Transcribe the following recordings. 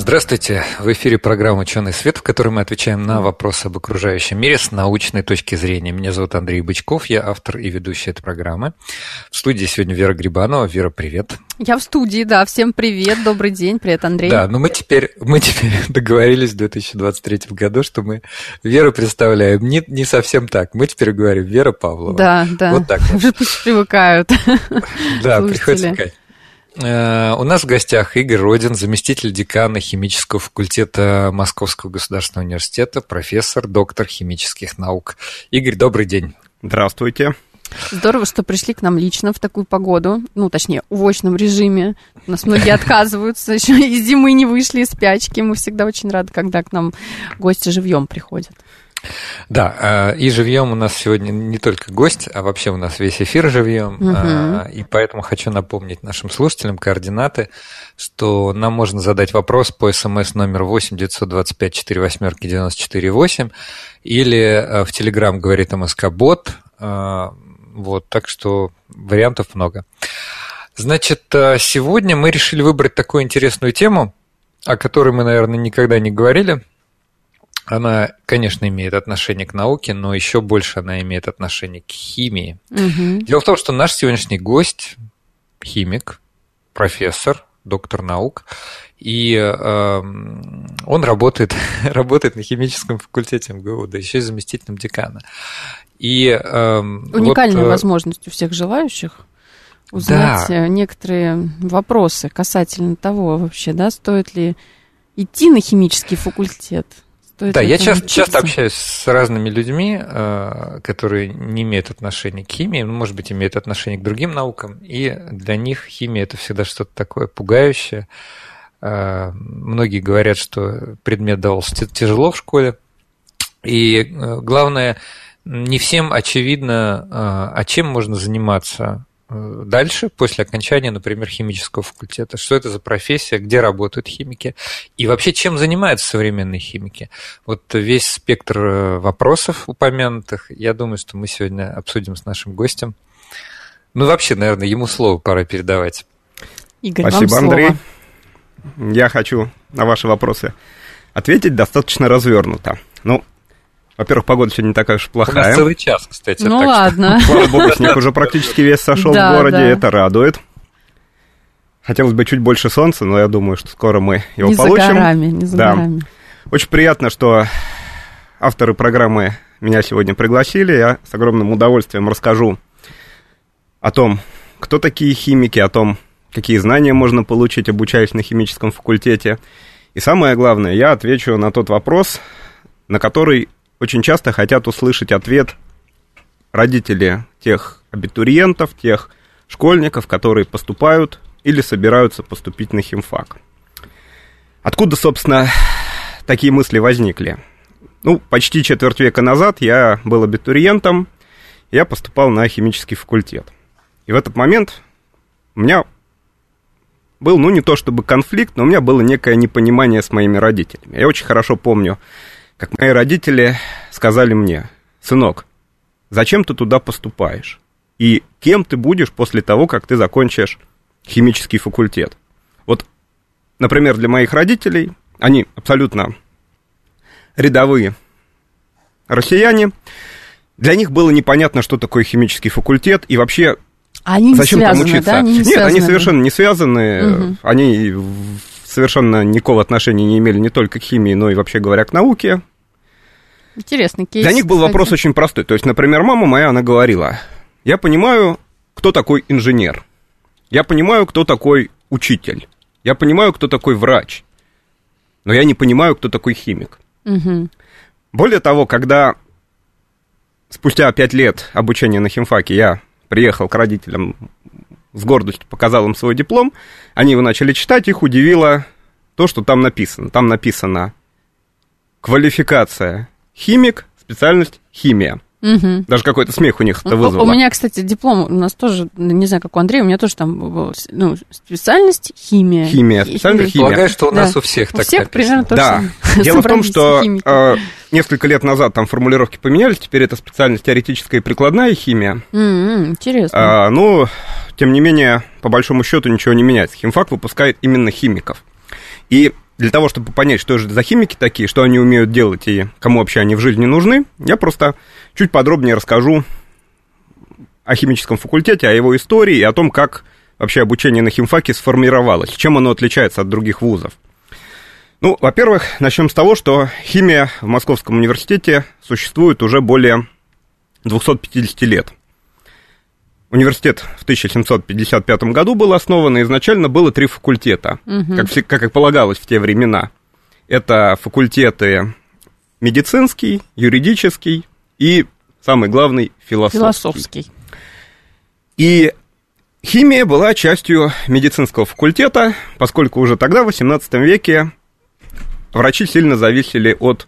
Здравствуйте! В эфире программа «Ученый свет», в которой мы отвечаем на вопросы об окружающем мире с научной точки зрения. Меня зовут Андрей Бычков, я автор и ведущий этой программы. В студии сегодня Вера Грибанова. Вера, привет! Я в студии, да. Всем привет, добрый день, привет, Андрей. Да, но мы теперь, мы теперь договорились в 2023 году, что мы Веру представляем. Не, не совсем так. Мы теперь говорим Вера Павлова. Да, да. Вот так. Уже пусть привыкают. Да, приходится у нас в гостях Игорь Родин, заместитель декана химического факультета Московского государственного университета, профессор, доктор химических наук. Игорь, добрый день. Здравствуйте. Здорово, что пришли к нам лично в такую погоду, ну, точнее, в очном режиме. У нас многие отказываются, еще из зимы не вышли из спячки. Мы всегда очень рады, когда к нам гости живьем приходят. Да, а, и живьем у нас сегодня не только гость, а вообще у нас весь эфир живьем. Угу. И поэтому хочу напомнить нашим слушателям координаты, что нам можно задать вопрос по смс номер 8 925 4 восьмерки 94 8 или а, в Телеграм говорит МСК Бот. Вот, так что вариантов много. Значит, сегодня мы решили выбрать такую интересную тему, о которой мы, наверное, никогда не говорили – она, конечно, имеет отношение к науке, но еще больше она имеет отношение к химии. Угу. Дело в том, что наш сегодняшний гость химик, профессор, доктор наук, и э, он работает, работает на химическом факультете МГУ, да еще и заместителем декана. И, э, Уникальная вот, возможность у всех желающих узнать да. Э, некоторые вопросы касательно того вообще, да, стоит ли идти на химический факультет стоит. Да, я часто, часто общаюсь с разными людьми, э, которые не имеют отношения к химии, ну, может быть, имеют отношение к другим наукам, и для них химия это всегда что-то такое пугающее. Э, многие говорят, что предмет давался тяжело в школе. И э, главное, не всем очевидно, а чем можно заниматься дальше, после окончания, например, химического факультета. Что это за профессия, где работают химики и вообще чем занимаются современные химики. Вот весь спектр э, вопросов упомянутых, я думаю, что мы сегодня обсудим с нашим гостем. Ну, вообще, наверное, ему слово пора передавать. Игорь, Спасибо, вам Андрей. Слово. Я хочу на ваши вопросы ответить достаточно развернуто. Ну, во-первых, погода сегодня не такая уж плохая. У нас целый час, кстати. Ну ладно. Слава богу, снег уже практически весь сошел в городе, это радует. Хотелось бы чуть больше солнца, но я думаю, что скоро мы его не получим. За горами, не за да. горами. Очень приятно, что авторы программы меня сегодня пригласили. Я с огромным удовольствием расскажу о том, кто такие химики, о том, какие знания можно получить, обучаясь на химическом факультете. И самое главное, я отвечу на тот вопрос, на который очень часто хотят услышать ответ родители тех абитуриентов, тех школьников, которые поступают или собираются поступить на химфак. Откуда, собственно, такие мысли возникли? Ну, почти четверть века назад я был абитуриентом, я поступал на химический факультет. И в этот момент у меня был, ну, не то чтобы конфликт, но у меня было некое непонимание с моими родителями. Я очень хорошо помню как мои родители сказали мне, сынок, зачем ты туда поступаешь? И кем ты будешь после того, как ты закончишь химический факультет? Вот, например, для моих родителей, они абсолютно рядовые россияне, для них было непонятно, что такое химический факультет и вообще они зачем не связаны, там учиться. Да? Они не Нет, связаны. они совершенно не связаны, угу. они совершенно никакого отношения не имели не только к химии, но и вообще говоря к науке. Интересный кейс. Для них был кстати. вопрос очень простой. То есть, например, мама моя, она говорила, я понимаю, кто такой инженер, я понимаю, кто такой учитель, я понимаю, кто такой врач, но я не понимаю, кто такой химик. Угу. Более того, когда спустя пять лет обучения на химфаке я приехал к родителям с гордостью, показал им свой диплом, они его начали читать, их удивило то, что там написано. Там написано квалификация химик, специальность химия. Угу. Даже какой-то смех у них это вызвало. У меня, кстати, диплом у нас тоже, не знаю, как у Андрея, у меня тоже там ну, специальность химия. Химия, специальность химия. Полагаю, что у нас да. у всех у так всех примерно то Да. Дело в том, что э, несколько лет назад там формулировки поменялись, теперь это специальность теоретическая и прикладная химия. Mm-hmm, интересно. А, ну, тем не менее, по большому счету ничего не меняется. Химфак выпускает именно химиков. И для того, чтобы понять, что же за химики такие, что они умеют делать и кому вообще они в жизни нужны, я просто чуть подробнее расскажу о химическом факультете, о его истории и о том, как вообще обучение на химфаке сформировалось, чем оно отличается от других вузов. Ну, во-первых, начнем с того, что химия в Московском университете существует уже более 250 лет. Университет в 1755 году был основан, и изначально было три факультета, угу. как, как и полагалось в те времена. Это факультеты медицинский, юридический и, самый главный, философский. Философский. И химия была частью медицинского факультета, поскольку уже тогда, в XVIII веке, врачи сильно зависели от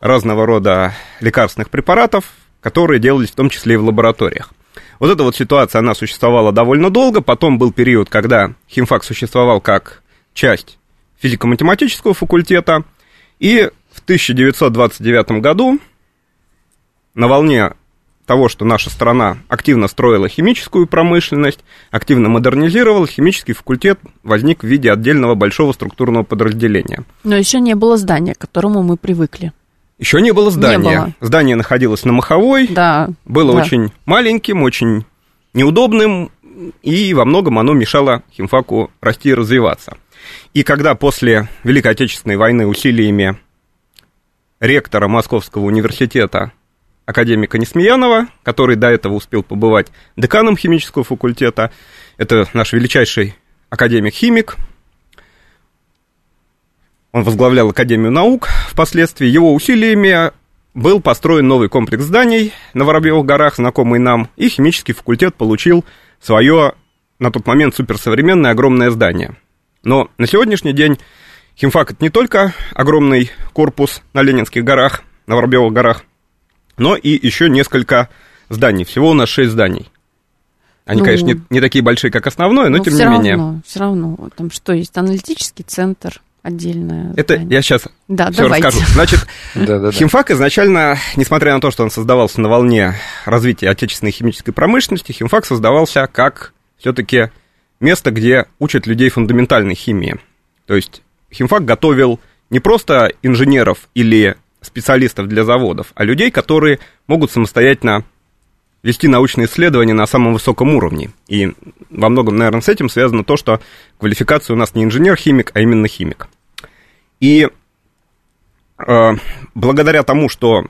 разного рода лекарственных препаратов, которые делались в том числе и в лабораториях. Вот эта вот ситуация, она существовала довольно долго. Потом был период, когда химфак существовал как часть физико-математического факультета. И в 1929 году на волне того, что наша страна активно строила химическую промышленность, активно модернизировала, химический факультет возник в виде отдельного большого структурного подразделения. Но еще не было здания, к которому мы привыкли. Еще не было здания. Не было. Здание находилось на Маховой. Да. Было да. очень маленьким, очень неудобным, и во многом оно мешало химфаку расти и развиваться. И когда после Великой Отечественной войны усилиями ректора Московского университета академика Несмеянова, который до этого успел побывать деканом химического факультета, это наш величайший академик-химик, он возглавлял Академию наук впоследствии. Его усилиями был построен новый комплекс зданий на Воробьевых горах, знакомый нам, и химический факультет получил свое на тот момент суперсовременное огромное здание. Но на сегодняшний день химфак это не только огромный корпус на Ленинских горах, на Воробьевых горах, но и еще несколько зданий. Всего у нас шесть зданий. Они, ну, конечно, не, не такие большие, как основное, но, но тем не равно, менее. Все равно, там что есть? Аналитический центр, отдельное. Это здание. я сейчас да, все давайте. расскажу. Значит, химфак изначально, несмотря на то, что он создавался на волне развития отечественной химической промышленности, химфак создавался как все-таки место, где учат людей фундаментальной химии. То есть химфак готовил не просто инженеров или специалистов для заводов, а людей, которые могут самостоятельно вести научные исследования на самом высоком уровне. И во многом, наверное, с этим связано то, что квалификация у нас не инженер-химик, а именно химик. И э, благодаря тому, что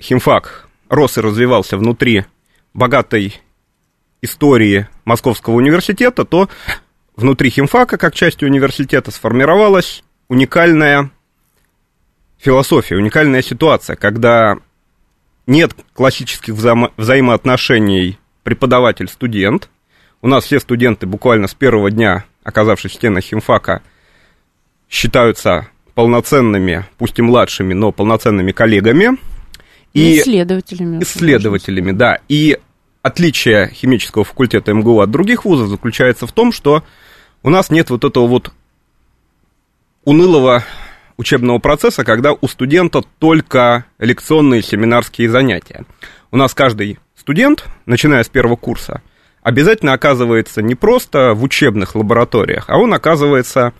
химфак рос и развивался внутри богатой истории Московского университета, то внутри химфака, как части университета, сформировалась уникальная философия, уникальная ситуация, когда нет классических взаимо- взаимоотношений преподаватель-студент. У нас все студенты буквально с первого дня, оказавшись в стенах химфака, считаются полноценными, пусть и младшими, но полноценными коллегами. И исследователями. Исследователями, да. И отличие химического факультета МГУ от других вузов заключается в том, что у нас нет вот этого вот унылого учебного процесса, когда у студента только лекционные семинарские занятия. У нас каждый студент, начиная с первого курса, обязательно оказывается не просто в учебных лабораториях, а он оказывается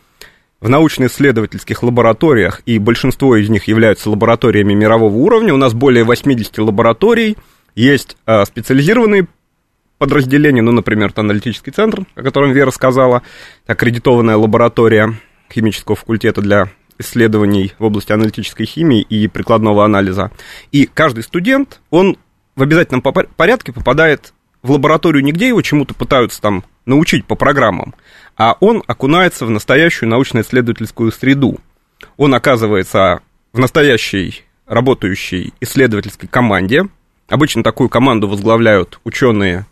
в научно-исследовательских лабораториях, и большинство из них являются лабораториями мирового уровня. У нас более 80 лабораторий, есть а, специализированные подразделения, ну, например, это аналитический центр, о котором Вера сказала, аккредитованная лаборатория химического факультета для исследований в области аналитической химии и прикладного анализа. И каждый студент, он в обязательном порядке попадает в лабораторию нигде его чему-то пытаются там научить по программам, а он окунается в настоящую научно-исследовательскую среду. Он оказывается в настоящей работающей исследовательской команде. Обычно такую команду возглавляют ученые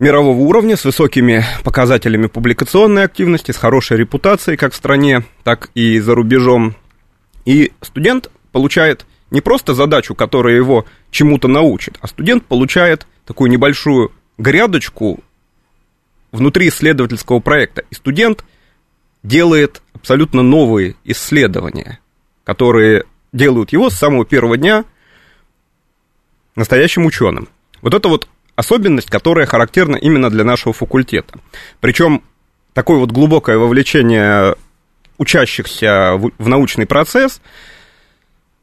мирового уровня с высокими показателями публикационной активности, с хорошей репутацией как в стране, так и за рубежом. И студент получает не просто задачу, которая его чему-то научит, а студент получает такую небольшую грядочку внутри исследовательского проекта. И студент делает абсолютно новые исследования, которые делают его с самого первого дня настоящим ученым. Вот это вот особенность, которая характерна именно для нашего факультета. Причем такое вот глубокое вовлечение учащихся в, научный процесс,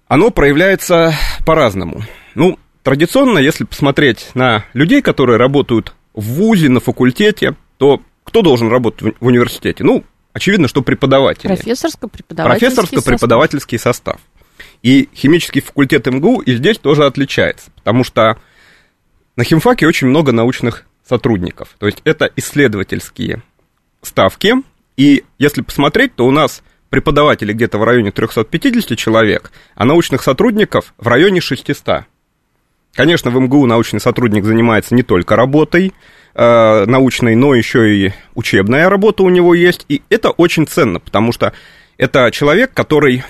оно проявляется по-разному. Ну, традиционно, если посмотреть на людей, которые работают в ВУЗе, на факультете, то кто должен работать в университете? Ну, очевидно, что преподаватели. Профессорско-преподавательский Профессорско-преподавательский состав. состав. И химический факультет МГУ и здесь тоже отличается, потому что на химфаке очень много научных сотрудников. То есть это исследовательские ставки. И если посмотреть, то у нас преподавателей где-то в районе 350 человек, а научных сотрудников в районе 600. Конечно, в МГУ научный сотрудник занимается не только работой э, научной, но еще и учебная работа у него есть. И это очень ценно, потому что это человек, который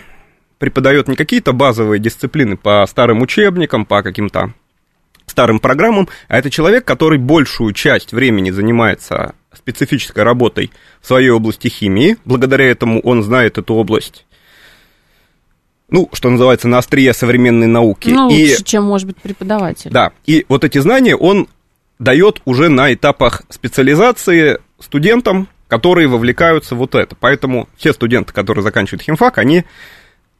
преподает не какие-то базовые дисциплины по старым учебникам, по каким-то старым программам, а это человек, который большую часть времени занимается специфической работой в своей области химии. Благодаря этому он знает эту область ну, что называется, на острие современной науки. Ну, и, лучше, чем, может быть, преподаватель. Да, и вот эти знания он дает уже на этапах специализации студентам, которые вовлекаются в вот это. Поэтому все студенты, которые заканчивают химфак, они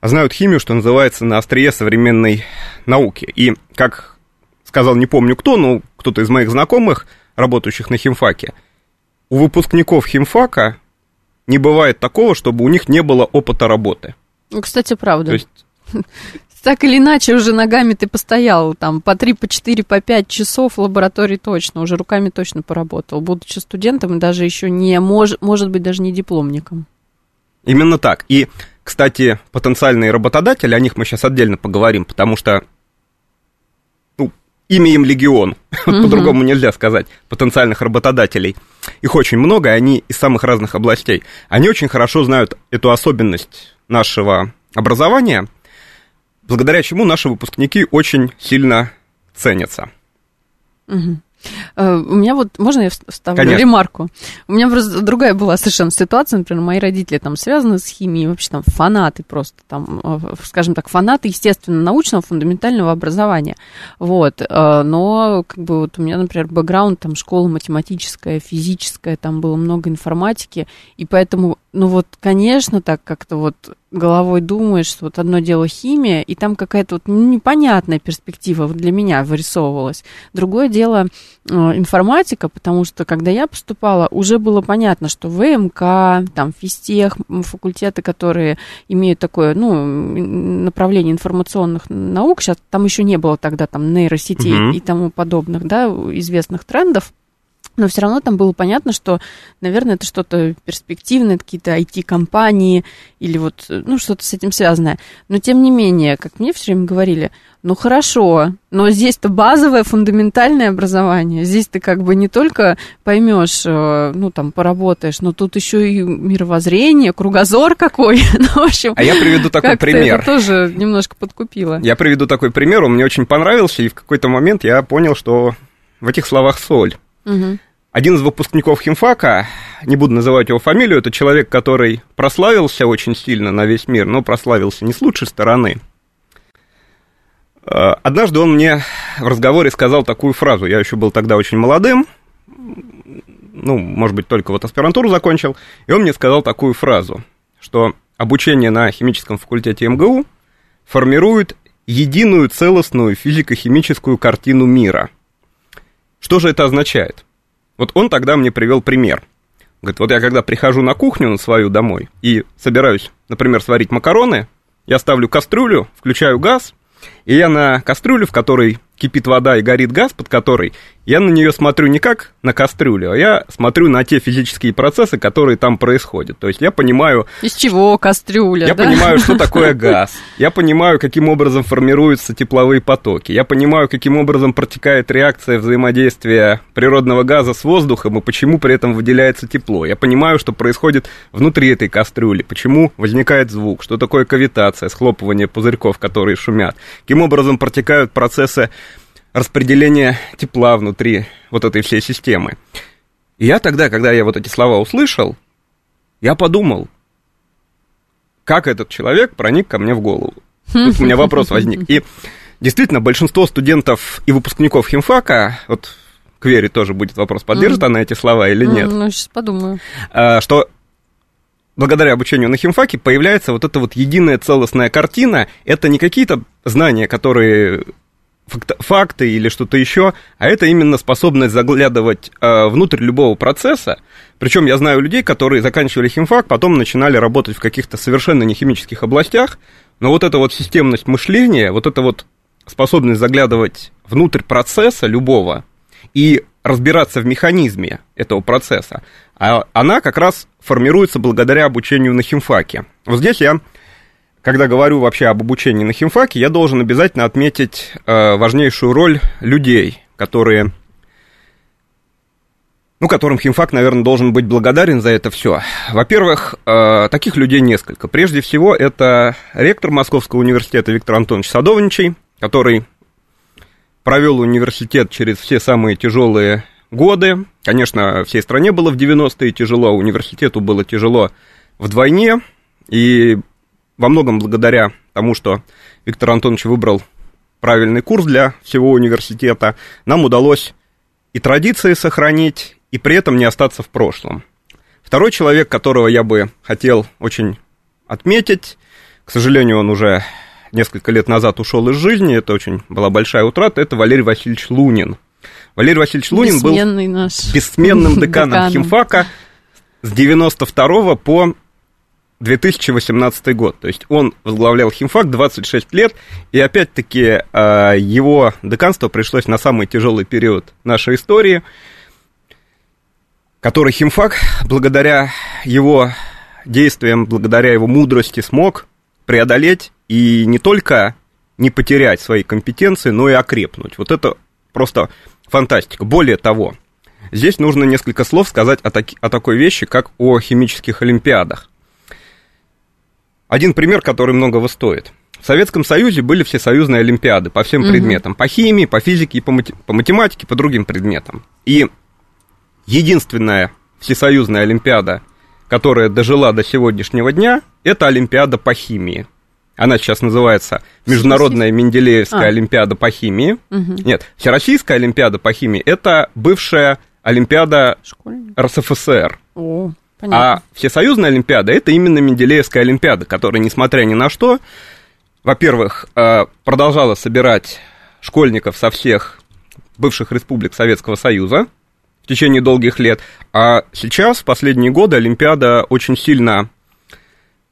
знают химию, что называется, на острие современной науки. И, как сказал, не помню кто, но кто-то из моих знакомых, работающих на химфаке, у выпускников химфака не бывает такого, чтобы у них не было опыта работы. Ну, кстати, правда. То есть... Так или иначе, уже ногами ты постоял, там, по 3, по 4, по 5 часов в лаборатории точно, уже руками точно поработал, будучи студентом и даже еще не, мож, может быть, даже не дипломником. Именно так. И кстати, потенциальные работодатели, о них мы сейчас отдельно поговорим, потому что имя им легион, mm-hmm. по-другому нельзя сказать, потенциальных работодателей. Их очень много, и они из самых разных областей. Они очень хорошо знают эту особенность нашего образования, благодаря чему наши выпускники очень сильно ценятся. Mm-hmm. Э, у меня вот, можно я вставлю Конечно. ремарку? У меня просто другая была совершенно ситуация, например, мои родители там связаны с химией, вообще там фанаты просто, там, э, скажем так, фанаты, естественно, научного фундаментального образования, вот, э, но как бы вот у меня, например, бэкграунд, там, школа математическая, физическая, там было много информатики, и поэтому, ну вот, конечно, так как-то вот головой думаешь, что вот одно дело химия, и там какая-то вот непонятная перспектива для меня вырисовывалась. Другое дело э, информатика, потому что когда я поступала, уже было понятно, что ВМК, там физтех, факультеты, которые имеют такое, ну, направление информационных наук, сейчас там еще не было тогда там нейросетей угу. и тому подобных, да, известных трендов, но все равно там было понятно, что, наверное, это что-то перспективное, какие-то IT-компании или вот, ну, что-то с этим связанное. Но, тем не менее, как мне все время говорили, ну, хорошо, но здесь-то базовое, фундаментальное образование. Здесь ты как бы не только поймешь, э, ну, там, поработаешь, но тут еще и мировоззрение, кругозор какой. ну, в общем, а я приведу такой пример. Это тоже немножко подкупило. Я приведу такой пример, он мне очень понравился, и в какой-то момент я понял, что в этих словах соль. Угу. Один из выпускников химфака, не буду называть его фамилию, это человек, который прославился очень сильно на весь мир, но прославился не с лучшей стороны. Э, однажды он мне в разговоре сказал такую фразу, я еще был тогда очень молодым, ну, может быть, только вот аспирантуру закончил, и он мне сказал такую фразу, что обучение на химическом факультете МГУ формирует единую целостную физико-химическую картину мира. Что же это означает? Вот он тогда мне привел пример. Говорит, вот я когда прихожу на кухню на свою домой и собираюсь, например, сварить макароны, я ставлю кастрюлю, включаю газ, и я на кастрюлю, в которой кипит вода и горит газ, под которой, я на нее смотрю не как на кастрюлю, а я смотрю на те физические процессы, которые там происходят. То есть я понимаю... Из чего кастрюля, Я да? понимаю, что такое газ. Я понимаю, каким образом формируются тепловые потоки. Я понимаю, каким образом протекает реакция взаимодействия природного газа с воздухом и почему при этом выделяется тепло. Я понимаю, что происходит внутри этой кастрюли, почему возникает звук, что такое кавитация, схлопывание пузырьков, которые шумят, каким образом протекают процессы распределения тепла внутри вот этой всей системы. И я тогда, когда я вот эти слова услышал, я подумал, как этот человек проник ко мне в голову. Тут у меня вопрос возник. И действительно, большинство студентов и выпускников химфака, вот к Вере тоже будет вопрос, поддержит она эти слова или нет, Ну, сейчас подумаю. а, что благодаря обучению на химфаке появляется вот эта вот единая целостная картина. Это не какие-то знания, которые факты или что-то еще, а это именно способность заглядывать э, внутрь любого процесса. Причем я знаю людей, которые заканчивали химфак, потом начинали работать в каких-то совершенно не химических областях, но вот эта вот системность мышления, вот эта вот способность заглядывать внутрь процесса любого и разбираться в механизме этого процесса, а она как раз формируется благодаря обучению на химфаке. Вот здесь я когда говорю вообще об обучении на химфаке, я должен обязательно отметить э, важнейшую роль людей, которые, ну, которым химфак, наверное, должен быть благодарен за это все. Во-первых, э, таких людей несколько. Прежде всего, это ректор Московского университета Виктор Антонович Садовничий, который провел университет через все самые тяжелые годы. Конечно, всей стране было в 90-е тяжело, университету было тяжело вдвойне, и во многом благодаря тому, что Виктор Антонович выбрал правильный курс для всего университета, нам удалось и традиции сохранить, и при этом не остаться в прошлом. Второй человек, которого я бы хотел очень отметить, к сожалению, он уже несколько лет назад ушел из жизни, это очень была большая утрата, это Валерий Васильевич Лунин. Валерий Васильевич Лунин был Бессменный наш. бессменным деканом Деканом. химфака с 92 по 2018 год. То есть он возглавлял химфак 26 лет, и опять-таки э, его деканство пришлось на самый тяжелый период нашей истории, который химфак, благодаря его действиям, благодаря его мудрости смог преодолеть и не только не потерять свои компетенции, но и окрепнуть. Вот это просто фантастика. Более того, здесь нужно несколько слов сказать о, таки- о такой вещи, как о химических олимпиадах. Один пример, который многого стоит. В Советском Союзе были всесоюзные олимпиады по всем Мгм. предметам. По химии, по физике, и по, мати- по математике, по другим предметам. И единственная всесоюзная олимпиада, которая дожила до сегодняшнего дня, это олимпиада по химии. Она сейчас называется Международная Менделеевская А. олимпиада по химии. Мгм. Нет, Всероссийская олимпиада по химии это бывшая олимпиада Школьник. РСФСР. О, А понятно. Всесоюзная Олимпиада это именно Менделеевская Олимпиада, которая, несмотря ни на что, во-первых, э, продолжала собирать школьников со всех бывших республик Советского Союза в течение долгих лет, а сейчас, в последние годы, Олимпиада очень сильно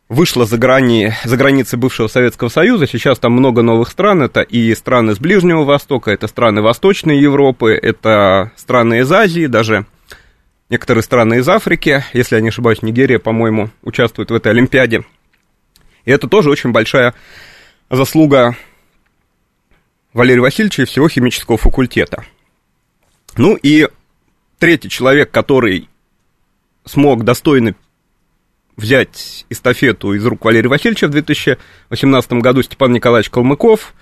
вышла за, грани, за границы бывшего Советского Союза. Сейчас там много новых стран. Это и страны с Ближнего Востока, это страны Восточной Европы, это страны из Азии, даже некоторые страны из Африки. Если я не ошибаюсь, Нигерия, по-моему, участвует в этой Олимпиаде. И это тоже очень большая заслуга Валерия Васильевича и всего химического факультета. Ну и третий человек, который смог достойно взять эстафету из рук Валерия Васильевича в 2018 году Степан Николаевич Калмыков.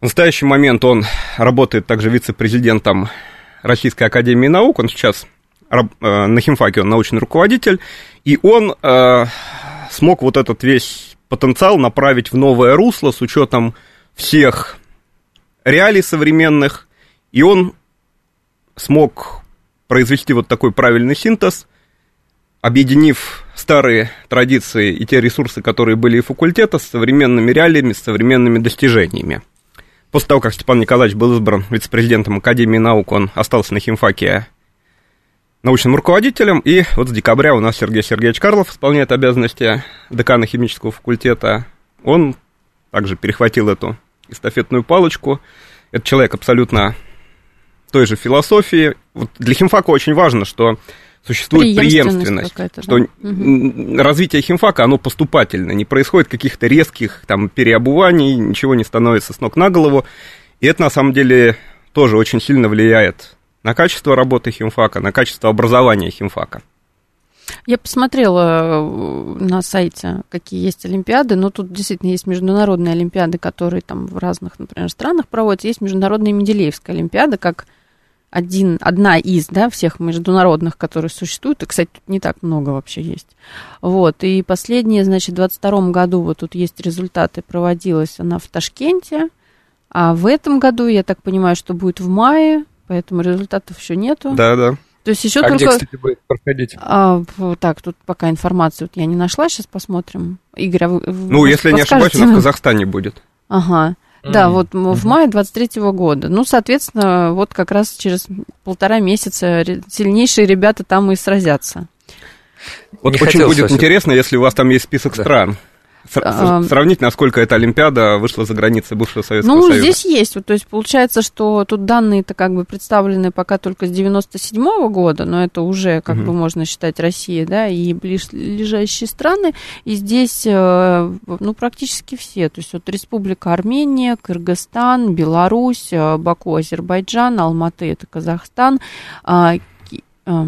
В настоящий момент он работает также вице-президентом Российской Академии Наук. Он сейчас на химфаке, он научный руководитель. И он э, смог вот этот весь потенциал направить в новое русло с учетом всех реалий современных. И он смог произвести вот такой правильный синтез, объединив старые традиции и те ресурсы, которые были у факультета, с современными реалиями, с современными достижениями. После того, как Степан Николаевич был избран вице-президентом Академии наук, он остался на химфаке научным руководителем, и вот с декабря у нас Сергей Сергеевич Карлов исполняет обязанности декана химического факультета. Он также перехватил эту эстафетную палочку Это человек абсолютно той же философии. Вот для химфака очень важно, что существует преемственность, преемственность что да? развитие химфака, оно поступательно, не происходит каких-то резких там переобуваний, ничего не становится с ног на голову, и это на самом деле тоже очень сильно влияет на качество работы химфака, на качество образования химфака. Я посмотрела э, на сайте, какие есть олимпиады, но тут действительно есть международные олимпиады, которые там в разных, например, странах проводятся. Есть международная Менделеевская олимпиада, как один, одна из, да, всех международных, которые существуют, и, кстати, тут не так много вообще есть. Вот, и последнее, значит, в 22 году, вот тут есть результаты, проводилась она в Ташкенте, а в этом году, я так понимаю, что будет в мае, поэтому результатов еще нету. Да, да. То есть еще а только... где, кстати, будет проходить? А, так, тут пока информацию вот я не нашла, сейчас посмотрим. Игорь, а вы, Ну, если не ошибаюсь, она в Казахстане будет. Ага. Да, mm-hmm. вот в мае 23 года. Ну, соответственно, вот как раз через полтора месяца сильнейшие ребята там и сразятся. Вот не очень будет спросить. интересно, если у вас там есть список да. стран. А, сравнить, насколько эта Олимпиада вышла за границы бывшего Советского ну, Союза. Ну, здесь есть. Вот, то есть получается, что тут данные-то как бы представлены пока только с 97 -го года, но это уже как угу. бы можно считать Россия, да, и ближайшие страны. И здесь, э, ну, практически все. То есть вот Республика Армения, Кыргызстан, Беларусь, э, Баку, Азербайджан, Алматы, это Казахстан, а, э,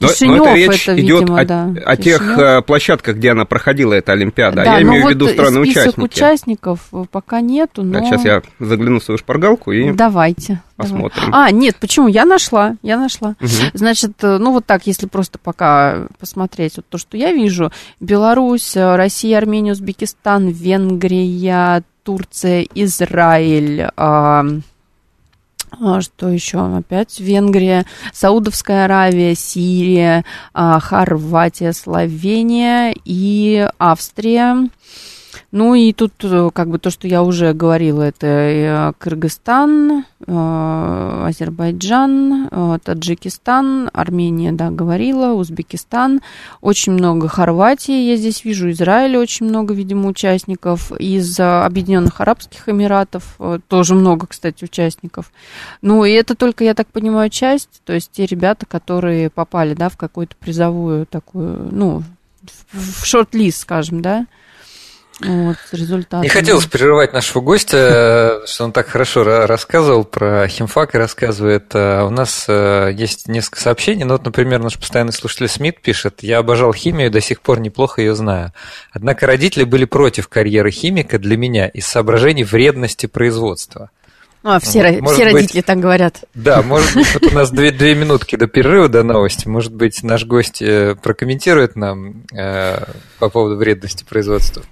но, но это речь это, идет видимо, о, да. о тех. Э, площадках, где она проходила, эта Олимпиада. Да, я имею вот в виду страны-участники. участников э, пока нету, но... Так, сейчас я загляну в свою шпаргалку и... Давайте. Посмотрим. Давай. А, нет, почему? Я нашла, я нашла. Угу. Значит, э, ну вот так, если просто пока посмотреть вот то, что я вижу. Беларусь, Россия, Армения, Узбекистан, Венгрия, Турция, Израиль, а что еще? Опять Венгрия, Саудовская Аравия, Сирия, а, Хорватия, Словения и Австрия. Ну и тут э, как бы то, что я уже говорила, это э, Кыргызстан, э, Азербайджан, Таджикистан, Армения, да, говорила, Узбекистан, очень много Хорватии, я здесь вижу, Израиль очень много, видимо, участников, из Объединенных Арабских Эмиратов тоже много, кстати, участников. Ну и это только, я так понимаю, часть, то есть те ребята, которые попали, да, в какую-то призовую такую, ну, в шорт-лист, скажем, да, вот, результат. Не хотелось прерывать нашего гостя, что он так хорошо рассказывал про химфак и рассказывает. А у нас э, есть несколько сообщений. Ну, вот, например, наш постоянный слушатель Смит пишет, я обожал химию, до сих пор неплохо ее знаю. Однако родители были против карьеры химика для меня из соображений вредности производства. А, все, может все родители быть, так говорят. Да, может быть, вот у нас две, две минутки до перерыва, до новости. Может быть, наш гость э, прокомментирует нам э, по поводу вредности производства.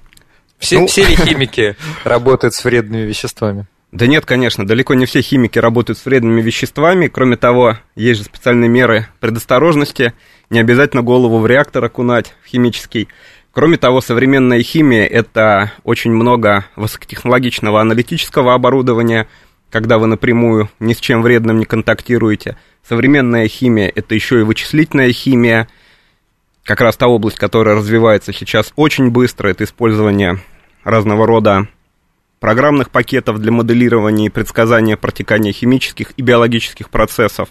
Все, ну... все ли химики работают с вредными веществами? Да нет, конечно, далеко не все химики работают с вредными веществами. Кроме того, есть же специальные меры предосторожности. Не обязательно голову в реактор окунать, в химический. Кроме того, современная химия – это очень много высокотехнологичного аналитического оборудования, когда вы напрямую ни с чем вредным не контактируете. Современная химия – это еще и вычислительная химия, как раз та область, которая развивается сейчас очень быстро, это использование разного рода программных пакетов для моделирования и предсказания протекания химических и биологических процессов.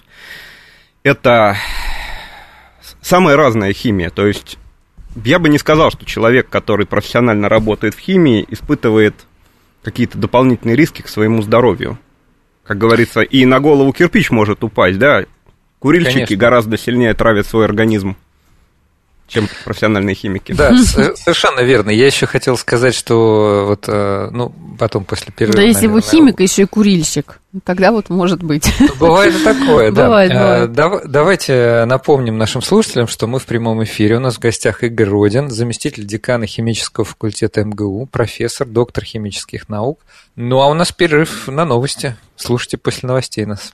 Это самая разная химия, то есть я бы не сказал, что человек, который профессионально работает в химии, испытывает какие-то дополнительные риски к своему здоровью. Как говорится, и на голову кирпич может упасть, да? Курильщики Конечно. гораздо сильнее травят свой организм чем профессиональные химики. Да, совершенно верно. Я еще хотел сказать, что вот, э, ну, потом после перерыва... Да, если вы химик, еще и курильщик, тогда вот может быть. Бывает и такое, да. Бывает, э, бывает. Давайте напомним нашим слушателям, что мы в прямом эфире. У нас в гостях Игорь Родин, заместитель декана химического факультета МГУ, профессор, доктор химических наук. Ну, а у нас перерыв на новости. Слушайте после новостей нас.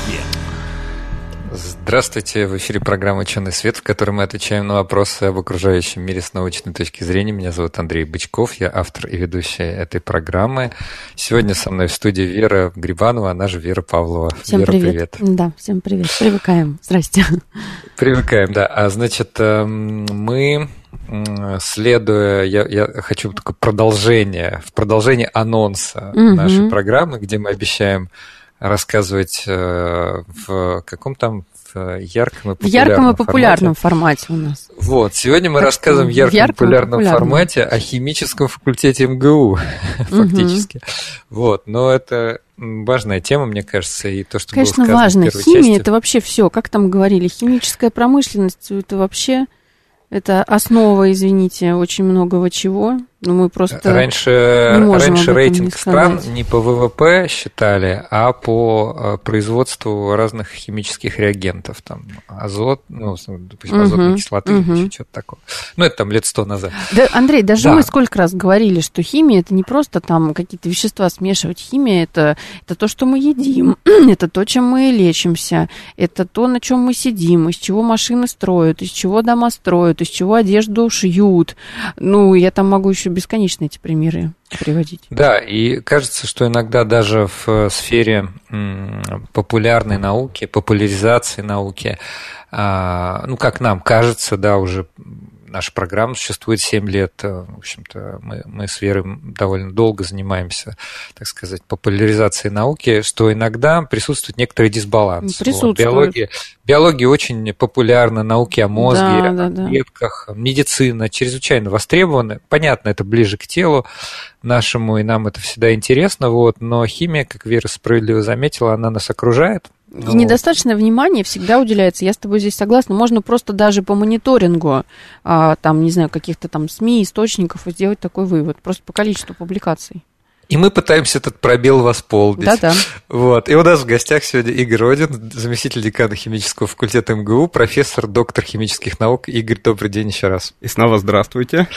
Здравствуйте, в эфире программа «Ученый свет», в которой мы отвечаем на вопросы об окружающем мире с научной точки зрения. Меня зовут Андрей Бычков, я автор и ведущая этой программы. Сегодня со мной в студии Вера Грибанова, она же Вера Павлова. Всем Вера, привет. привет. Да, всем привет. Привыкаем. Здрасте. Привыкаем, да. А значит, эм, мы следуя, я, я хочу только продолжение, в продолжение анонса угу. нашей программы, где мы обещаем рассказывать э, в каком там в ярком и популярном, в ярком и популярном формате. формате у нас. Вот, сегодня мы так рассказываем в ярком, ярком популярном, популярном формате о химическом факультете МГУ, фактически. Вот, но это важная тема, мне кажется, и то, что Конечно, было важно. Химия части. это вообще все, как там говорили, химическая промышленность это вообще это основа, извините, очень многого чего. Ну, мы просто раньше, раньше рейтинг стран не по ВВП считали, а по э, производству разных химических реагентов. Там азот, ну, допустим, угу, азотной кислоты угу. или что-то такое. Ну, это там лет сто назад. Да, Андрей, даже да. мы сколько раз говорили, что химия это не просто там какие-то вещества смешивать. Химия это, это то, что мы едим, это то, чем мы лечимся, это то, на чем мы сидим, из чего машины строят, из чего дома строят, из чего одежду шьют. Ну, я там могу еще бесконечно эти примеры приводить. Да, и кажется, что иногда даже в сфере популярной науки, популяризации науки, а, ну, как нам кажется, да, уже наша программа существует 7 лет. Э, в общем-то, мы, мы с Верой довольно долго занимаемся, так сказать, популяризацией науки, что иногда присутствует некоторый дисбаланс. Присутствует. Вот, биология, биология очень популярна, науки о мозге, да, да, о клетках, да. медицина чрезвычайно востребованы. Понятно, это ближе к телу нашему, и нам это всегда интересно, вот, но химия, как Вера справедливо заметила, она нас окружает, и недостаточное внимание всегда уделяется. Я с тобой здесь согласна. Можно просто даже по мониторингу, а, там, не знаю, каких-то там СМИ, источников сделать такой вывод. Просто по количеству публикаций. И мы пытаемся этот пробел восполнить. Да-да. Вот. И у нас в гостях сегодня Игорь Родин, заместитель декана химического факультета МГУ, профессор, доктор химических наук. Игорь, добрый день еще раз. И снова здравствуйте.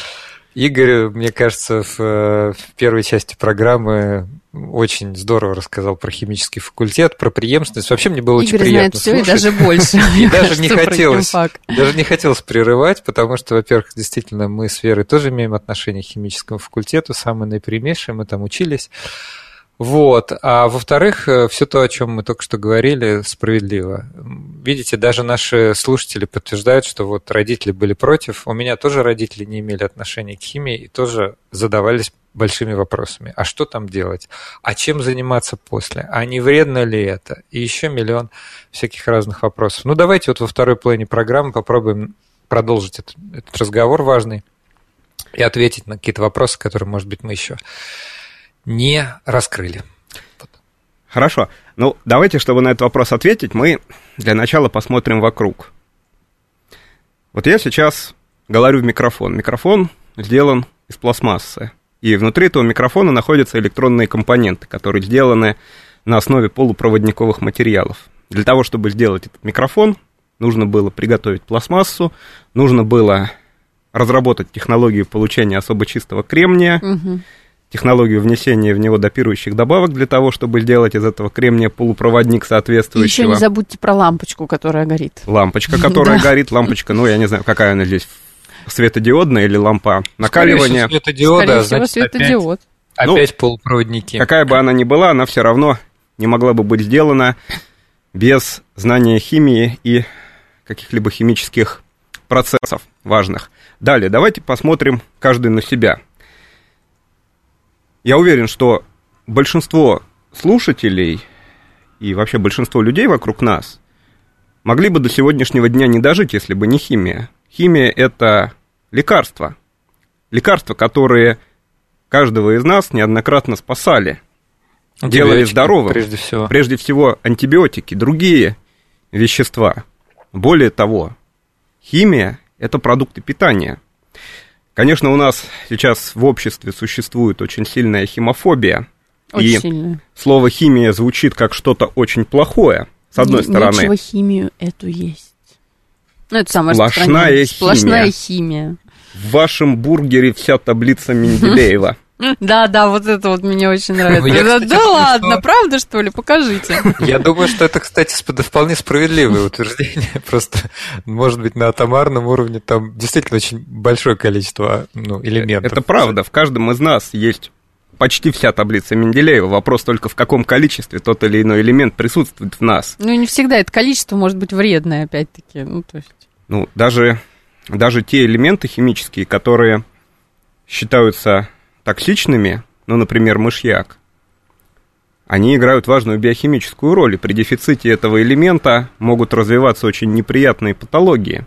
Игорь, мне кажется, в, в первой части программы очень здорово рассказал про химический факультет, про преемственность. Вообще мне было Игорь очень приятно знает все и даже больше. И даже не хотелось, даже не хотелось прерывать, потому что, во-первых, действительно, мы с Верой тоже имеем отношение к химическому факультету, самые наипрямейшие, мы там учились. Вот. А во-вторых, э, все то, о чем мы только что говорили, справедливо. Видите, даже наши слушатели подтверждают, что вот родители были против. У меня тоже родители не имели отношения к химии и тоже задавались большими вопросами. А что там делать? А чем заниматься после? А не вредно ли это? И еще миллион всяких разных вопросов. Ну, давайте вот во второй плане программы попробуем продолжить этот, этот разговор важный и ответить на какие-то вопросы, которые, может быть, мы еще не раскрыли. Хорошо. Ну, давайте, чтобы на этот вопрос ответить, мы для начала посмотрим вокруг. Вот я сейчас говорю в микрофон. Микрофон сделан из пластмассы. И внутри этого микрофона находятся электронные компоненты, которые сделаны на основе полупроводниковых материалов. Для того, чтобы сделать этот микрофон, нужно было приготовить пластмассу, нужно было разработать технологию получения особо чистого кремния, угу технологию внесения в него допирующих добавок для того, чтобы сделать из этого кремния полупроводник соответствующего. И еще не забудьте про лампочку, которая горит. Лампочка, которая горит, лампочка, ну, я не знаю, какая она здесь, светодиодная или лампа накаливания. Скорее всего, светодиода, Скорее всего, светодиод. Опять, опять ну, полупроводники. Какая бы она ни была, она все равно не могла бы быть сделана без знания химии и каких-либо химических процессов важных. Далее, давайте посмотрим каждый на себя – я уверен, что большинство слушателей и вообще большинство людей вокруг нас могли бы до сегодняшнего дня не дожить, если бы не химия. Химия – это лекарства. Лекарства, которые каждого из нас неоднократно спасали, делали здоровым. Прежде всего. Прежде всего антибиотики, другие вещества. Более того, химия – это продукты питания. Конечно, у нас сейчас в обществе существует очень сильная химофобия. Очень и сильная. слово химия звучит как что-то очень плохое, с одной Н- стороны. Нечего химию эту есть. Ну, это самое Сплошная химия. Сплошная химия. В вашем бургере вся таблица Менделеева. Да, да, вот это вот мне очень нравится. Ну, я, Да, кстати, да думаю, ладно, что- правда, что ли? Покажите. Я думаю, что это, кстати, вполне справедливое утверждение. Просто, может быть, на атомарном уровне там действительно очень большое количество ну, элементов. Это правда, в каждом из нас есть почти вся таблица Менделеева. Вопрос только в каком количестве тот или иной элемент присутствует в нас. Ну, не всегда это количество может быть вредное, опять-таки. Ну, то есть... Ну, даже, даже те элементы химические, которые считаются токсичными, ну, например, мышьяк, они играют важную биохимическую роль, и при дефиците этого элемента могут развиваться очень неприятные патологии.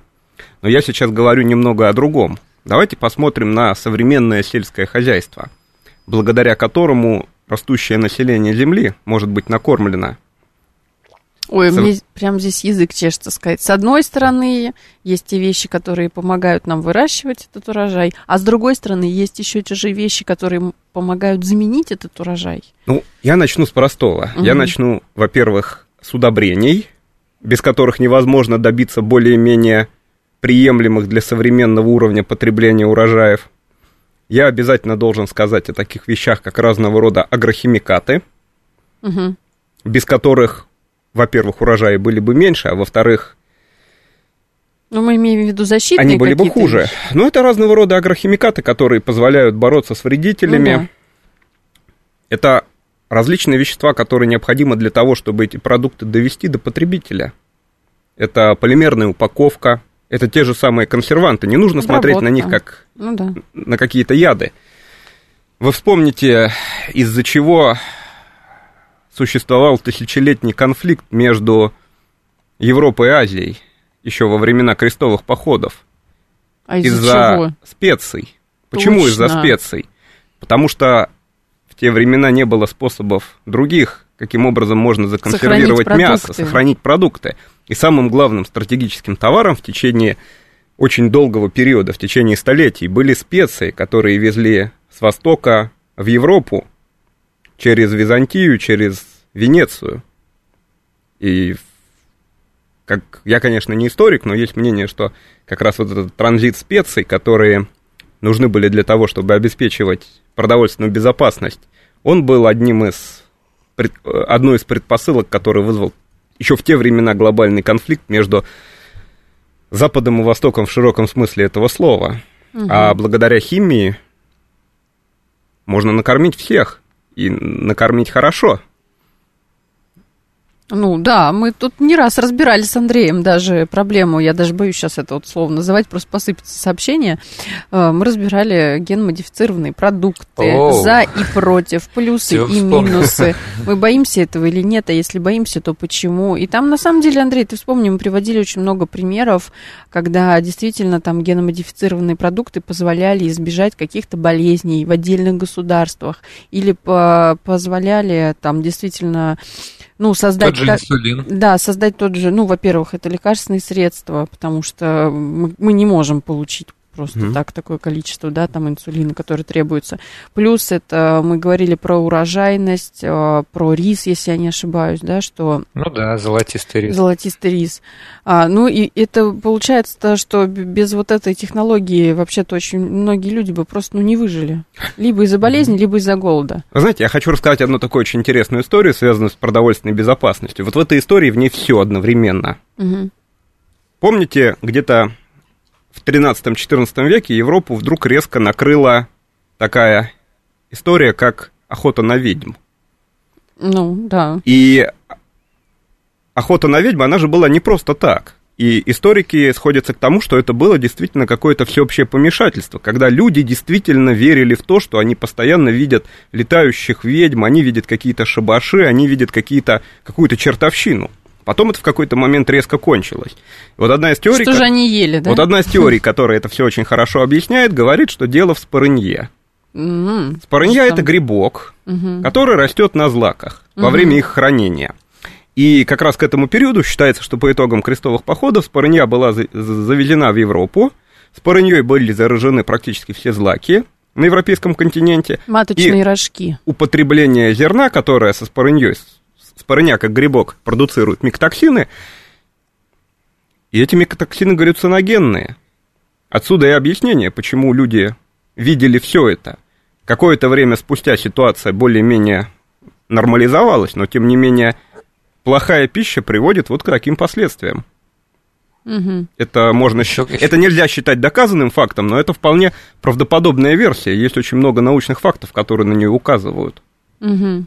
Но я сейчас говорю немного о другом. Давайте посмотрим на современное сельское хозяйство, благодаря которому растущее население Земли может быть накормлено Ой, Сов- мне прям здесь язык чешется сказать. С одной стороны, есть те вещи, которые помогают нам выращивать этот урожай, а с другой стороны, есть еще те же вещи, которые помогают заменить этот урожай. Ну, я начну с простого. Я Мгм. начну, во-первых, с удобрений, без которых невозможно добиться более-менее приемлемых для современного уровня потребления урожаев. Я обязательно должен сказать о таких вещах, как разного рода агрохимикаты, Мгм. без которых, во-первых, урожаи были бы меньше, а во-вторых, Ну, мы имеем в виду защитные они были бы хуже. вещи. Но это разного рода агрохимикаты, которые позволяют бороться с вредителями. Ну да. Это различные вещества, которые необходимы для того, чтобы эти продукты довести до потребителя. Это полимерная упаковка, это те же самые консерванты. Не нужно смотреть на них Обработка. как Ну да. на какие-то яды. Вы вспомните, из-за чего существовал тысячелетний конфликт между Европой и Азией еще во времена крестовых походов А из-за, из-за чего? специй. Почему из-за Точно. специй? Потому что в те времена не было способов других, каким образом можно законсервировать Сохранить мясо, продукты. сохранить продукты. И самым главным стратегическим товаром в течение очень долгого периода, в течение столетий, были специи, которые везли с Востока в Европу через Византию, через Венецию. И как, я, конечно, не историк, но есть мнение, что как раз вот этот транзит специй, которые нужны были для того, чтобы обеспечивать продовольственную безопасность, он был одним из, э, одной из предпосылок, который вызвал еще в те времена глобальный конфликт между Западом и Востоком в широком смысле этого слова. А благодаря химии можно накормить всех и накормить хорошо. Ну да, мы тут не раз разбирали с Андреем даже проблему, я даже боюсь сейчас это вот слово называть, просто посыпется сообщение. Э, Мы разбирали генмодифицированные продукты, Оу. за и против, плюсы Всё и вспомнил. минусы. Мы боимся этого или нет, а если боимся, то почему? И там на самом деле, Андрей, ты вспомни, мы приводили очень много примеров, когда действительно там геномодифицированные продукты позволяли избежать каких-то болезней в отдельных государствах или по- позволяли там действительно ну, создать... Тот же так- инсулин. да, создать тот же, ну, во-первых, это лекарственные средства, потому что мы, мы не можем получить просто Мгм. так такое количество, да, там инсулина, который требуется. Плюс это мы говорили про урожайность, э, про рис, если я не ошибаюсь, да, что Ну да, золотистый рис. золотистый рис. А, ну и это получается, то, что без вот этой технологии вообще-то очень многие люди бы просто ну, не выжили. Либо из-за болезни, либо из-за голода. Знаете, я хочу рассказать одну такую очень интересную историю, связанную с продовольственной безопасностью. Вот в этой истории в ней все одновременно. Мгм. Помните, где-то в 13-14 веке Европу вдруг резко накрыла такая история, как охота на ведьм. Ну, да. И охота на ведьм, она же была не просто так. И историки сходятся к тому, что это было действительно какое-то всеобщее помешательство, когда люди действительно верили в то, что они постоянно видят летающих ведьм, они видят какие-то шабаши, они видят какие-то, какую-то чертовщину. Потом это в какой-то момент резко кончилось. Вот одна из теорий... Что же они ели, да? Вот одна из теорий, которая это все очень хорошо объясняет, говорит, что дело в спорынье. М, Спорынья это грибок, который растет на злаках во время их хранения. И как раз к этому периоду считается, что по итогам крестовых походов спорынья была за- за- завезена в Европу. Спорыньей были заражены практически все злаки на европейском континенте. Маточные И рожки. употребление зерна, которое со спорыньей, с- спорыня как грибок продуцирует микотоксины, и эти микотоксины галлюциногенные. Отсюда и объяснение, почему люди видели все это. Какое-то время спустя ситуация более-менее нормализовалась, но тем не менее плохая пища приводит вот к таким последствиям. Угу. Это можно считать. Это нельзя считать доказанным фактом, но это вполне правдоподобная версия. Есть очень много научных фактов, которые на нее указывают. Угу.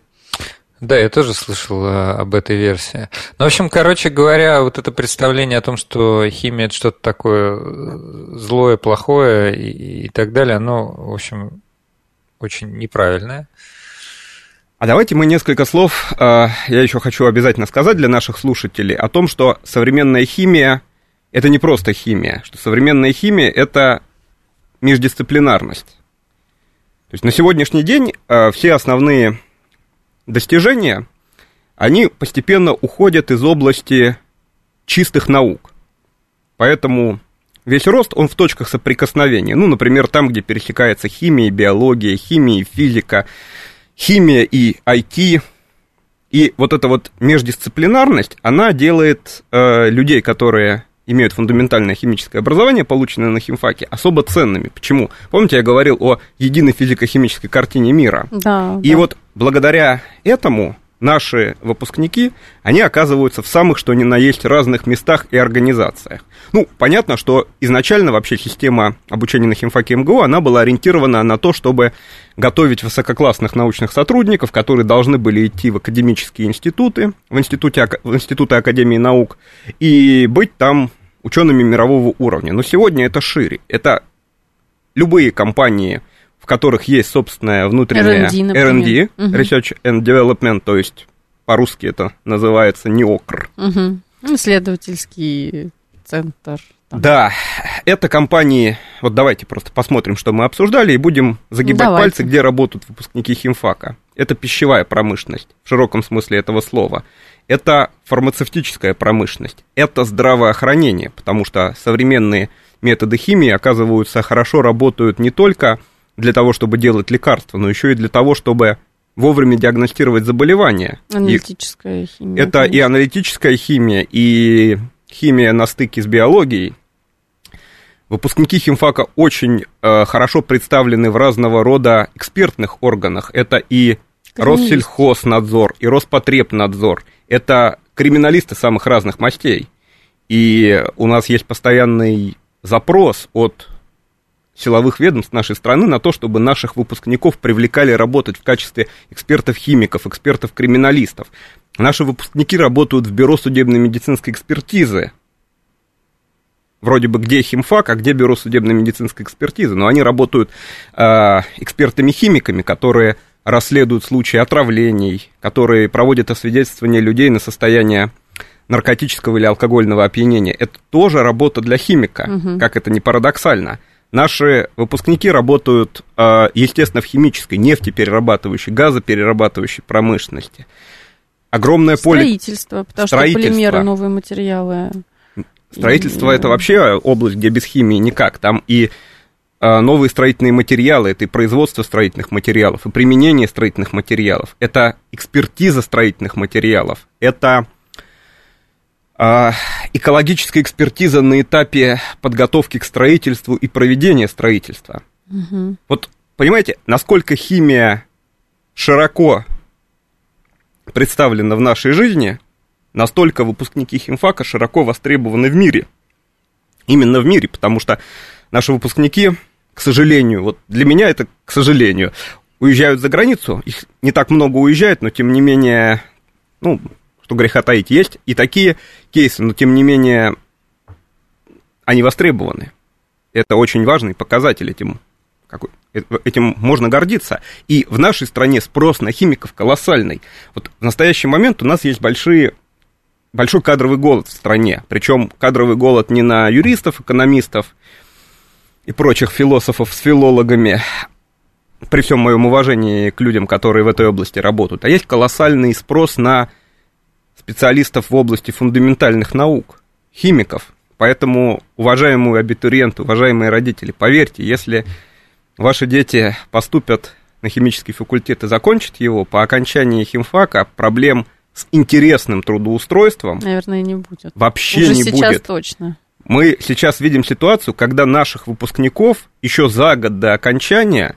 Да, я тоже слышал а, об этой версии. Ну, в общем, короче говоря, вот это представление о том, что химия это что-то такое э, злое, плохое и, и так далее, оно, в общем, очень неправильное. А давайте мы несколько слов, э, я еще хочу обязательно сказать для наших слушателей о том, что современная химия это не просто химия, что современная химия это междисциплинарность. То есть на сегодняшний день э, все основные достижения, они постепенно уходят из области чистых наук. Поэтому весь рост, он в точках соприкосновения. Ну, например, там, где пересекается химия биология, химия и физика, химия и IT. И вот эта вот междисциплинарность, она делает э, людей, которые имеют фундаментальное химическое образование, полученное на химфаке, особо ценными. Почему? Помните, я говорил о единой физико-химической картине мира? Да. И да. вот благодаря этому наши выпускники, они оказываются в самых, что ни на есть, разных местах и организациях. Ну, понятно, что изначально вообще система обучения на химфаке МГУ, она была ориентирована на то, чтобы готовить высококлассных научных сотрудников, которые должны были идти в академические институты, в, институте, в институты Академии наук, и быть там учеными мирового уровня. Но сегодня это шире. Это любые компании, в которых есть собственная внутренняя R&D, R&D угу. Research and Development, то есть по-русски это называется НИОКР. Угу. Исследовательский центр. Там. Да, это компании, вот давайте просто посмотрим, что мы обсуждали, и будем загибать давайте. пальцы, где работают выпускники химфака. Это пищевая промышленность, в широком смысле этого слова. Это фармацевтическая промышленность, это здравоохранение, потому что современные методы химии, оказываются, хорошо работают не только для того, чтобы делать лекарства, но еще и для того, чтобы вовремя диагностировать заболевания. Аналитическая и химия. Это конечно. и аналитическая химия, и химия на стыке с биологией. Выпускники химфака очень э, хорошо представлены в разного рода экспертных органах. Это и Россельхознадзор, и Роспотребнадзор. Это криминалисты самых разных мастей. И у нас есть постоянный запрос от силовых ведомств нашей страны на то, чтобы наших выпускников привлекали работать в качестве экспертов-химиков, экспертов-криминалистов. Наши выпускники работают в бюро судебной медицинской экспертизы. Вроде бы где химфак, а где бюро судебной медицинской экспертизы, но они работают э, экспертами-химиками, которые расследуют случаи отравлений, которые проводят освидетельствование людей на состояние наркотического или алкогольного опьянения. Это тоже работа для химика, угу. как это не парадоксально. Наши выпускники работают, а, естественно, в химической, нефтеперерабатывающей, газоперерабатывающей промышленности. Огромное поле... Строительство, потому Строительство. что полимеры, новые материалы. Строительство и... это вообще область, где без химии никак. Там и а, новые строительные материалы, это и производство строительных материалов, и применение строительных материалов, это экспертиза строительных материалов, это экологическая экспертиза на этапе подготовки к строительству и проведения строительства. Угу. Вот понимаете, насколько химия широко представлена в нашей жизни, настолько выпускники химфака широко востребованы в мире. Именно в мире, потому что наши выпускники, к сожалению, вот для меня это к сожалению, уезжают за границу, их не так много уезжает, но тем не менее, ну, что греха таить, есть и такие кейсы, но тем не менее они востребованы. Это очень важный показатель этим, какой, этим можно гордиться. И в нашей стране спрос на химиков колоссальный. Вот в настоящий момент у нас есть большие большой кадровый голод в стране. Причем кадровый голод не на юристов, экономистов и прочих философов с филологами, при всем моем уважении к людям, которые в этой области работают, а есть колоссальный спрос на специалистов в области фундаментальных наук, химиков. Поэтому, уважаемые абитуриенты, уважаемые родители, поверьте, если ваши дети поступят на химический факультет и закончат его, по окончании химфака проблем с интересным трудоустройством Наверное, не будет. Вообще Уже не сейчас будет. точно. Мы сейчас видим ситуацию, когда наших выпускников еще за год до окончания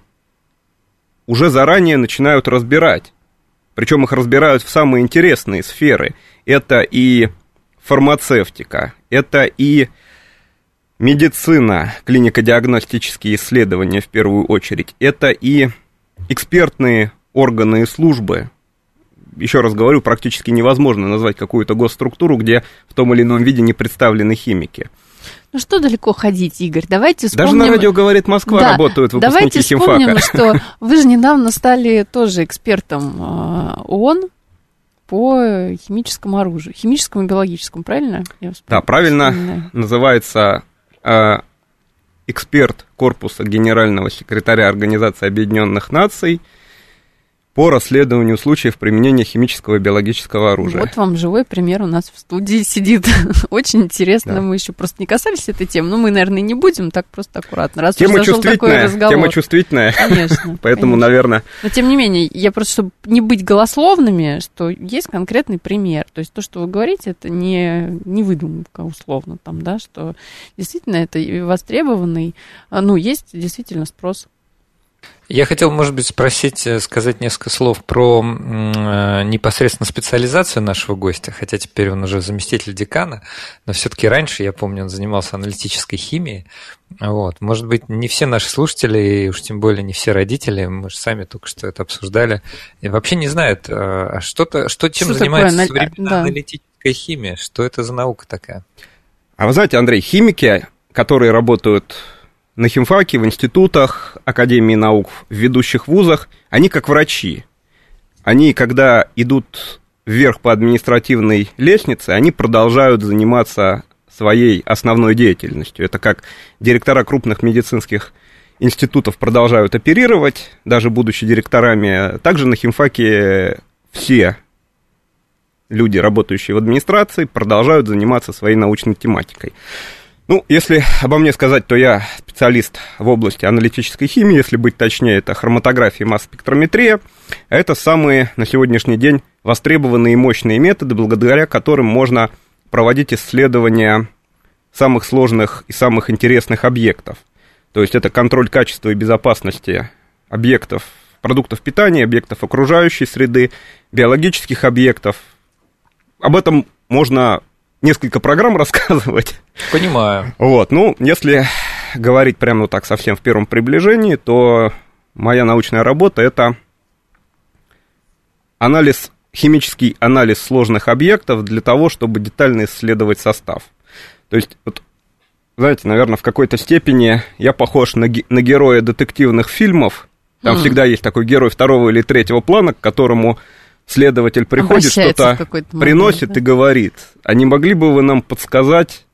уже заранее начинают разбирать. Причем их разбирают в самые интересные сферы. Это и фармацевтика, это и медицина, клинико-диагностические исследования в первую очередь, это и экспертные органы и службы. Еще раз говорю, практически невозможно назвать какую-то госструктуру, где в том или ином виде не представлены химики. Ну что далеко ходить, Игорь? Давайте вспомним... Даже на радио «Говорит Москва» да, работают выпускники давайте вспомним, что вы же недавно стали тоже экспертом а, ООН по химическому оружию, химическому и биологическому, правильно? да, правильно. Называется э, эксперт корпуса генерального секретаря Организации Объединенных Наций – по расследованию случаев применения химического и биологического оружия. Вот вам живой пример у нас в студии сидит. Очень интересно, да. мы еще просто не касались этой темы, но мы, наверное, не будем, так просто аккуратно. Раз тема чувствительная, тема чувствительная. Конечно. Поэтому, конечно. наверное... Но, тем не менее, я просто, чтобы не быть голословными, что есть конкретный пример. То есть то, что вы говорите, это не, не выдумка условно там, да, что действительно это востребованный, а, ну, есть действительно спрос. Я хотел, может быть, спросить, э, сказать несколько слов про э, непосредственно специализацию нашего гостя, хотя теперь он уже заместитель декана, но все-таки раньше, я помню, он занимался аналитической химией. Вот. Может быть, не все наши слушатели, и уж тем более не все родители, мы же сами только что это обсуждали, и вообще не знают, э, а что-то, что чем что занимается такое? современная да. аналитическая химия, что это за наука такая? А вы знаете, Андрей, химики, которые работают на химфаке, в институтах, Академии наук, в ведущих вузах, они как врачи. Они, когда идут вверх по административной лестнице, они продолжают заниматься своей основной деятельностью. Это как директора крупных медицинских институтов продолжают оперировать, даже будучи директорами. Также на химфаке все люди, работающие в администрации, продолжают заниматься своей научной тематикой. Ну, если обо мне сказать, то я специалист в области аналитической химии, если быть точнее, это хроматография и масс-спектрометрия. Это самые на сегодняшний день востребованные и мощные методы, благодаря которым можно проводить исследования самых сложных и самых интересных объектов. То есть это контроль качества и безопасности объектов, продуктов питания, объектов окружающей среды, биологических объектов. Об этом можно несколько программ рассказывать. Понимаю. Вот, ну, если говорить прямо вот так совсем в первом приближении, то моя научная работа – это анализ, химический анализ сложных объектов для того, чтобы детально исследовать состав. То есть, вот, знаете, наверное, в какой-то степени я похож на, на героя детективных фильмов. Там mm. всегда есть такой герой второго или третьего плана, к которому следователь приходит, что-то приносит да? и говорит, а не могли бы вы нам подсказать,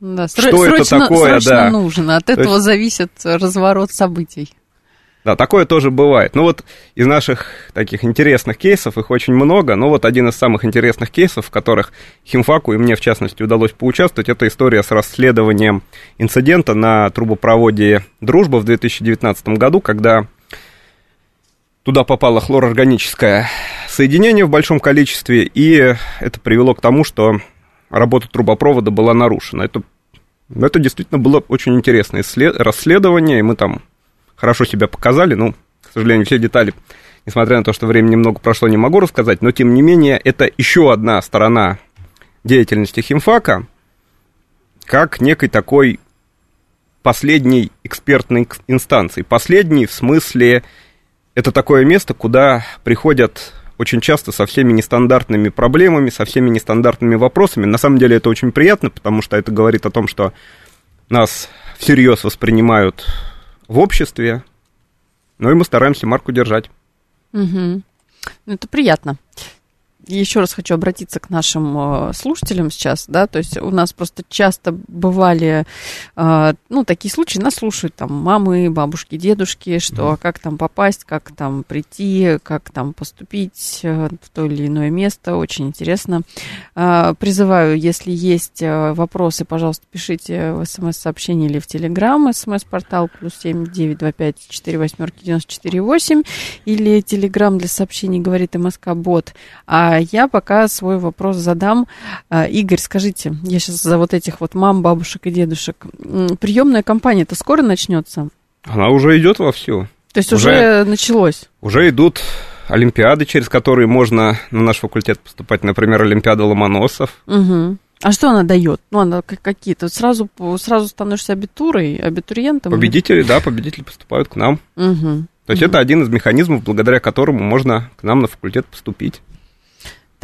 да, что срочно, это такое? Срочно да. нужно, от этого есть... зависит разворот событий. Да, такое тоже бывает. Ну вот из наших таких интересных кейсов, их очень много, но вот один из самых интересных кейсов, в которых Химфаку и мне, в частности, удалось поучаствовать, это история с расследованием инцидента на трубопроводе «Дружба» в 2019 году, когда Туда попало хлорорганическое соединение в большом количестве, и это привело к тому, что работа трубопровода была нарушена. Это, это действительно было очень интересное расследование, и мы там хорошо себя показали, ну, к сожалению, все детали, несмотря на то, что времени немного прошло, не могу рассказать, но, тем не менее, это еще одна сторона деятельности химфака, как некой такой последней экспертной инстанции. Последней в смысле это такое место, куда приходят очень часто со всеми нестандартными проблемами, со всеми нестандартными вопросами. На самом деле это очень приятно, потому что это говорит о том, что нас всерьез воспринимают в обществе, ну и мы стараемся марку держать. Угу. Это приятно еще раз хочу обратиться к нашим э, слушателям сейчас, да, то есть у нас просто часто бывали, э, ну, такие случаи, нас слушают там мамы, бабушки, дедушки, что а как там попасть, как там прийти, как там поступить э, в то или иное место, очень интересно. Призываю, если есть вопросы, пожалуйста, пишите в смс-сообщение или в Телеграм, смс-портал плюс семь девять два пять четыре восьмерки девяносто четыре восемь, или Телеграм для сообщений говорит МСК Бот, а а я пока свой вопрос задам. А, Игорь, скажите, я сейчас за вот этих вот мам, бабушек и дедушек. Приемная кампания-то скоро начнется? Она уже идет вовсю. То есть уже, уже началось? Уже идут олимпиады, через которые можно на наш факультет поступать. Например, Олимпиада Ломоносов. Угу. А что она дает? Ну, она какие-то... Сразу, сразу становишься абитурой, абитуриентом? Победители, да, победители поступают к нам. Угу. То есть угу. это один из механизмов, благодаря которому можно к нам на факультет поступить.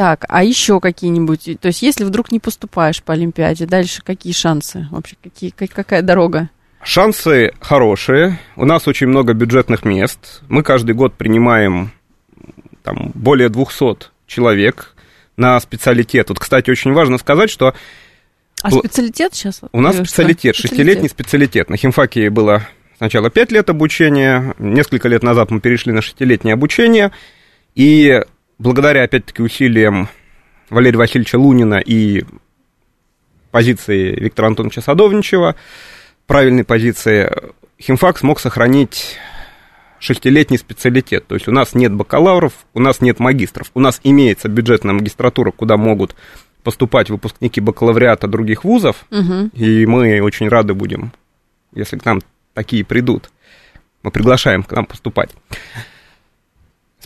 Так, а еще какие-нибудь? То есть, если вдруг не поступаешь по Олимпиаде, дальше какие шансы? Вообще, какие, какая дорога? Шансы хорошие. У нас очень много бюджетных мест. Мы каждый год принимаем там, более 200 человек на специалитет. Вот, кстати, очень важно сказать, что... А специалитет сейчас? У нас специалитет, шестилетний специалитет. На химфаке было сначала 5 лет обучения, несколько лет назад мы перешли на шестилетнее обучение, и благодаря, опять-таки, усилиям Валерия Васильевича Лунина и позиции Виктора Антоновича Садовничева, правильной позиции, химфак смог сохранить шестилетний специалитет. То есть у нас нет бакалавров, у нас нет магистров. У нас имеется бюджетная магистратура, куда могут поступать выпускники бакалавриата других вузов, угу. и мы очень рады будем, если к нам такие придут. Мы приглашаем к нам поступать.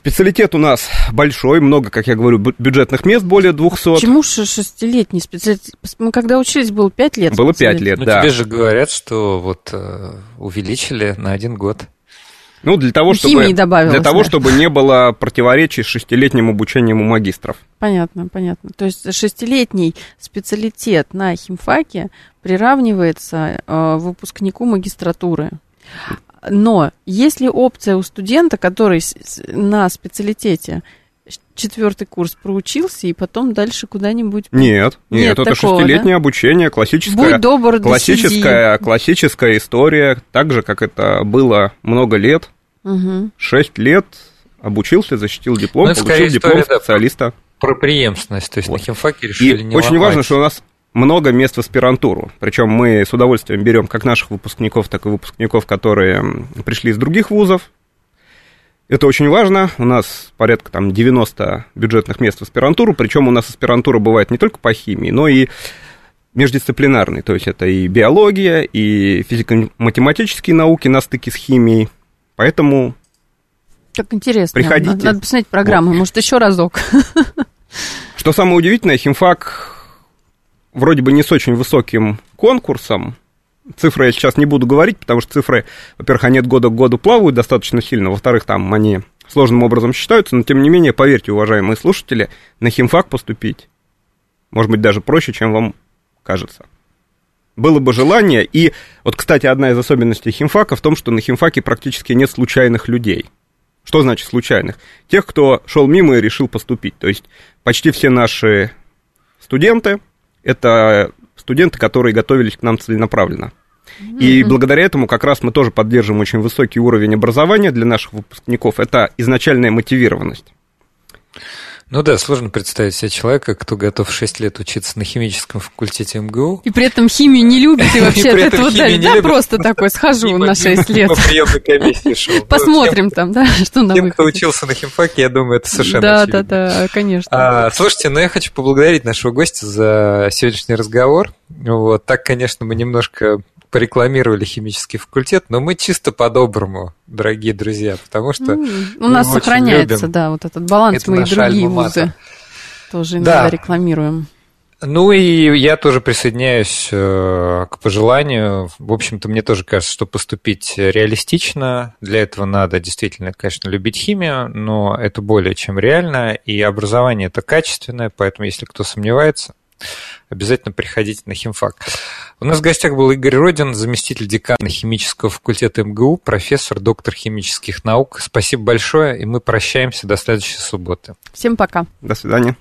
Специалитет у нас большой, много, как я говорю, бюджетных мест, более 200. Почему же шестилетний специалитет? Мы когда учились, было 5 лет. Было 5 лет, ну, да. тебе же говорят, что вот э, увеличили на один год. Ну, для того, чтобы, для того, чтобы не было противоречий с шестилетним обучением у магистров. Понятно, понятно. То есть шестилетний специалитет на химфаке приравнивается э, выпускнику магистратуры. Но есть ли опция у студента, который на специалитете четвертый курс проучился и потом дальше куда-нибудь... Нет, нет, нет это такого, шестилетнее да? обучение, классическая, Будь добр, классическая, классическая история, так же, как это было много лет. Угу. Шесть лет обучился, защитил диплом, ну, получил диплом история, специалиста. Про преемственность, то есть вот. на химфаке решили и не очень ломать. важно, что у нас много мест в аспирантуру. Причем мы с удовольствием берем как наших выпускников, так и выпускников, которые пришли из других вузов. Это очень важно. У нас порядка там 90 бюджетных мест в аспирантуру. Причем у нас аспирантура бывает не только по химии, но и междисциплинарной. То есть это и биология, и физико-математические науки на стыке с химией. Поэтому как интересно. Приходите. Надо, надо посмотреть программу, вот. может, еще разок. Что самое удивительное, химфак вроде бы не с очень высоким конкурсом. Цифры я сейчас не буду говорить, потому что цифры, во-первых, они от года к году плавают достаточно сильно, во-вторых, там они сложным образом считаются, но тем не менее, поверьте, уважаемые слушатели, на химфак поступить может быть даже проще, чем вам кажется. Было бы желание, и вот, кстати, одна из особенностей химфака в том, что на химфаке практически нет случайных людей. Что значит случайных? Тех, кто шел мимо и решил поступить. То есть почти все наши студенты, это студенты, которые готовились к нам целенаправленно. И mm-hmm. благодаря этому как раз мы тоже поддерживаем очень высокий уровень образования для наших выпускников. Это изначальная мотивированность. Ну да, сложно представить себе человека, кто готов 6 лет учиться на химическом факультете МГУ. И при этом химию не любит, и вообще от этого да, просто такой, схожу на 6 лет. Посмотрим там, да, что на Тем, кто учился на химфаке, я думаю, это совершенно Да, да, да, конечно. А, слушайте, ну я хочу поблагодарить нашего гостя за сегодняшний разговор. Вот, так, конечно, мы немножко порекламировали химический факультет, но мы чисто по-доброму, дорогие друзья, потому что... Mm, у нас сохраняется, любим. да, вот этот баланс, Это мы и другие вузы тоже иногда да. рекламируем. Ну и я тоже присоединяюсь э, к пожеланию. В общем-то, мне тоже кажется, что поступить реалистично. Для этого надо действительно, конечно, любить химию, но это более чем реально. И образование это качественное, поэтому если кто сомневается, обязательно приходите на химфак. У нас в гостях был Игорь Родин, заместитель декана химического факультета МГУ, профессор, доктор химических наук. Спасибо большое, и мы прощаемся до следующей субботы. Всем пока. До свидания.